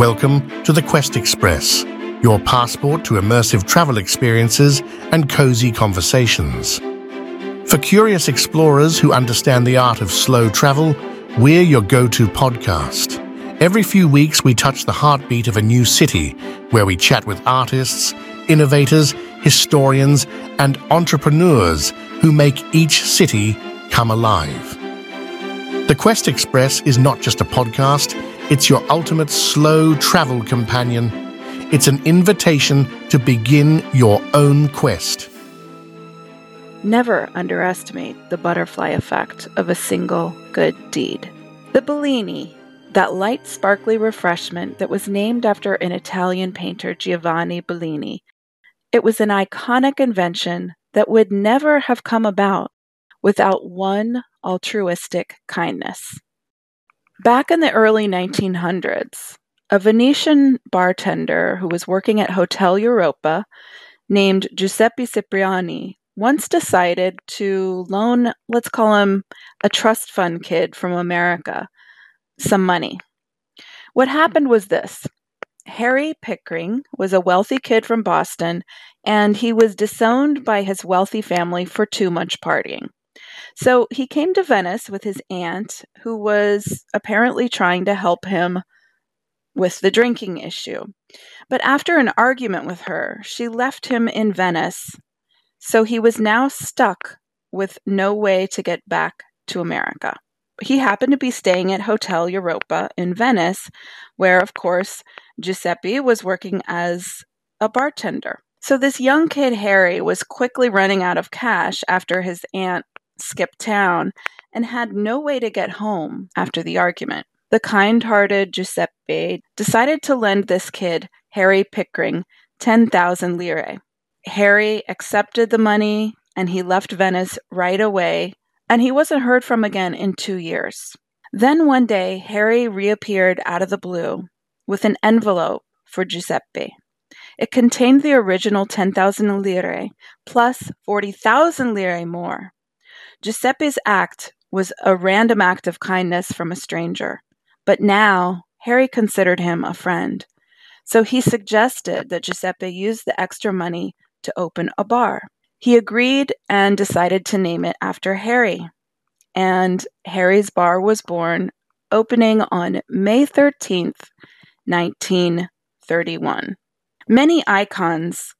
Welcome to the Quest Express, your passport to immersive travel experiences and cozy conversations. For curious explorers who understand the art of slow travel, we're your go-to podcast. Every few weeks, we touch the heartbeat of a new city where we chat with artists, innovators, historians, and entrepreneurs who make each city come alive. The Quest Express is not just a podcast, it's your ultimate slow travel companion. It's an invitation to begin your own quest. Never underestimate the butterfly effect of a single good deed. The Bellini, that light, sparkly refreshment that was named after an Italian painter, Giovanni Bellini. It was an iconic invention that would never have come about without one altruistic kindness. Back in the early 1900s, a Venetian bartender who was working at Hotel Europa named Giuseppe Cipriani once decided to loan, let's call him a trust fund kid from America, some money. What happened was this Harry Pickering was a wealthy kid from Boston, and he was disowned by his wealthy family for too much partying. So he came to Venice with his aunt, who was apparently trying to help him with the drinking issue. But after an argument with her, she left him in Venice. So he was now stuck with no way to get back to America. He happened to be staying at Hotel Europa in Venice, where, of course, Giuseppe was working as a bartender. So this young kid, Harry, was quickly running out of cash after his aunt skipped town and had no way to get home after the argument. The kind hearted Giuseppe decided to lend this kid, Harry Pickering, 10,000 lire. Harry accepted the money and he left Venice right away, and he wasn't heard from again in two years. Then one day, Harry reappeared out of the blue with an envelope for Giuseppe. It contained the original 10,000 lire plus 40,000 lire more. Giuseppe's act was a random act of kindness from a stranger, but now Harry considered him a friend. So he suggested that Giuseppe use the extra money to open a bar. He agreed and decided to name it after Harry. And Harry's Bar was born, opening on May 13th, 1931. Many icons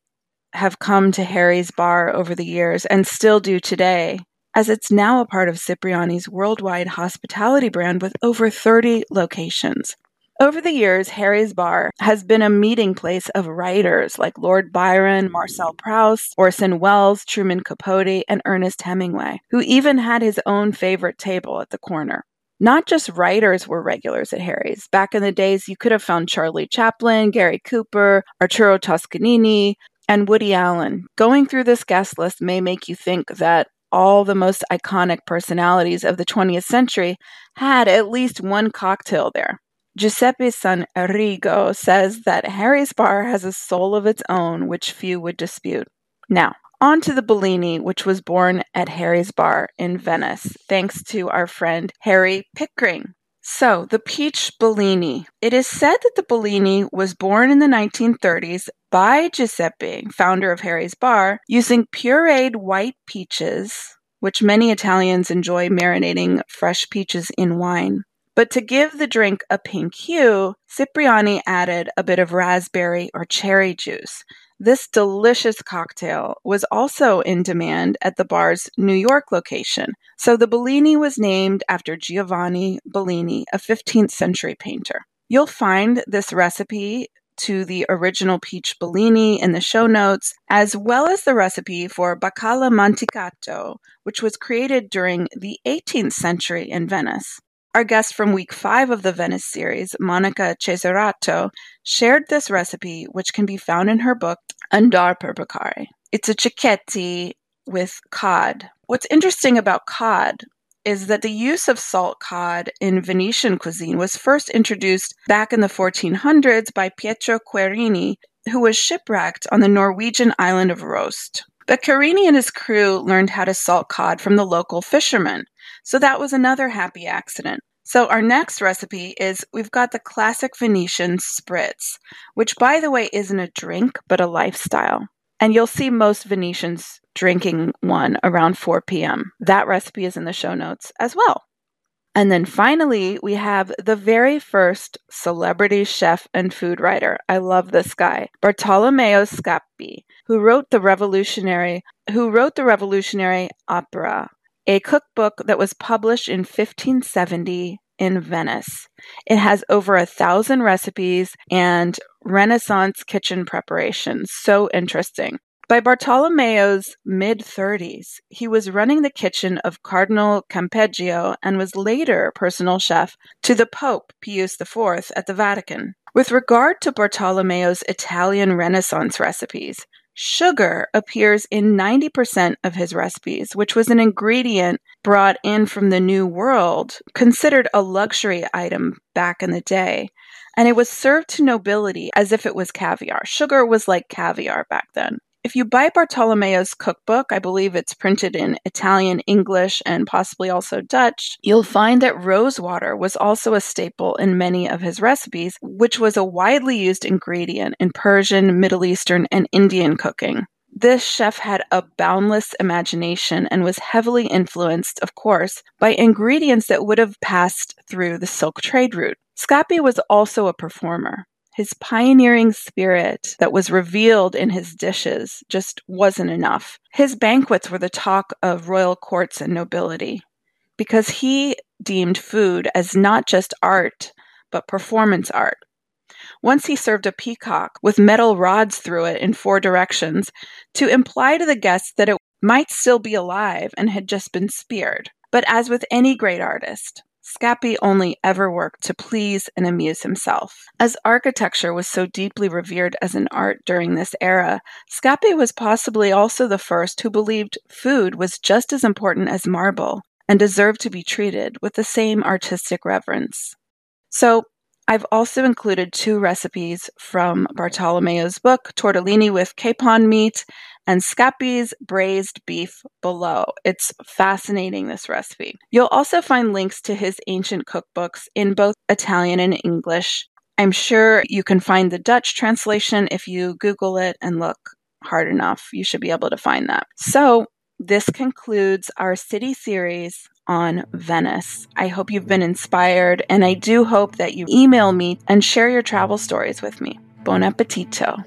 have come to Harry's Bar over the years and still do today as it's now a part of Cipriani's worldwide hospitality brand with over 30 locations. Over the years, Harry's Bar has been a meeting place of writers like Lord Byron, Marcel Proust, Orson Welles, Truman Capote, and Ernest Hemingway, who even had his own favorite table at the corner. Not just writers were regulars at Harry's. Back in the days, you could have found Charlie Chaplin, Gary Cooper, Arturo Toscanini, and Woody Allen. Going through this guest list may make you think that all the most iconic personalities of the 20th century had at least one cocktail there. Giuseppe son Arrigo says that Harry's bar has a soul of its own, which few would dispute. Now, on to the Bellini, which was born at Harry's bar in Venice, thanks to our friend Harry Pickering. So, the peach Bellini. It is said that the Bellini was born in the 1930s by Giuseppe, founder of Harry's Bar, using pureed white peaches, which many Italians enjoy marinating fresh peaches in wine. But to give the drink a pink hue, Cipriani added a bit of raspberry or cherry juice. This delicious cocktail was also in demand at the bar's New York location, so the Bellini was named after Giovanni Bellini, a 15th century painter. You'll find this recipe to the original peach Bellini in the show notes, as well as the recipe for Baccalà Mantecato, which was created during the 18th century in Venice. Our guest from week five of the Venice series, Monica Cesarato, shared this recipe, which can be found in her book, Andar per Bacari. It's a cicchetti with cod. What's interesting about cod is that the use of salt cod in Venetian cuisine was first introduced back in the 1400s by Pietro Querini, who was shipwrecked on the Norwegian island of Rost. But Querini and his crew learned how to salt cod from the local fishermen, so that was another happy accident. So, our next recipe is we've got the classic Venetian spritz, which, by the way, isn't a drink, but a lifestyle. And you'll see most Venetians drinking one around 4 p.m. That recipe is in the show notes as well. And then finally, we have the very first celebrity chef and food writer. I love this guy, Bartolomeo Scappi, who wrote the revolutionary who wrote the revolutionary opera a cookbook that was published in 1570 in Venice. It has over a thousand recipes and Renaissance kitchen preparations. So interesting. By Bartolomeo's mid 30s, he was running the kitchen of Cardinal Campeggio and was later personal chef to the Pope Pius IV at the Vatican. With regard to Bartolomeo's Italian Renaissance recipes, Sugar appears in 90% of his recipes, which was an ingredient brought in from the New World, considered a luxury item back in the day. And it was served to nobility as if it was caviar. Sugar was like caviar back then. If you buy Bartolomeo's cookbook, I believe it's printed in Italian, English, and possibly also Dutch, you'll find that rosewater was also a staple in many of his recipes, which was a widely used ingredient in Persian, Middle Eastern, and Indian cooking. This chef had a boundless imagination and was heavily influenced, of course, by ingredients that would have passed through the silk trade route. Scappi was also a performer his pioneering spirit that was revealed in his dishes just wasn't enough. His banquets were the talk of royal courts and nobility because he deemed food as not just art, but performance art. Once he served a peacock with metal rods through it in four directions to imply to the guests that it might still be alive and had just been speared. But as with any great artist, Scappi only ever worked to please and amuse himself. As architecture was so deeply revered as an art during this era, Scappi was possibly also the first who believed food was just as important as marble and deserved to be treated with the same artistic reverence. So, I've also included two recipes from Bartolomeo's book, Tortellini with capon meat and Scappi's braised beef below. It's fascinating, this recipe. You'll also find links to his ancient cookbooks in both Italian and English. I'm sure you can find the Dutch translation if you Google it and look hard enough. You should be able to find that. So, this concludes our city series on Venice. I hope you've been inspired, and I do hope that you email me and share your travel stories with me. Buon appetito!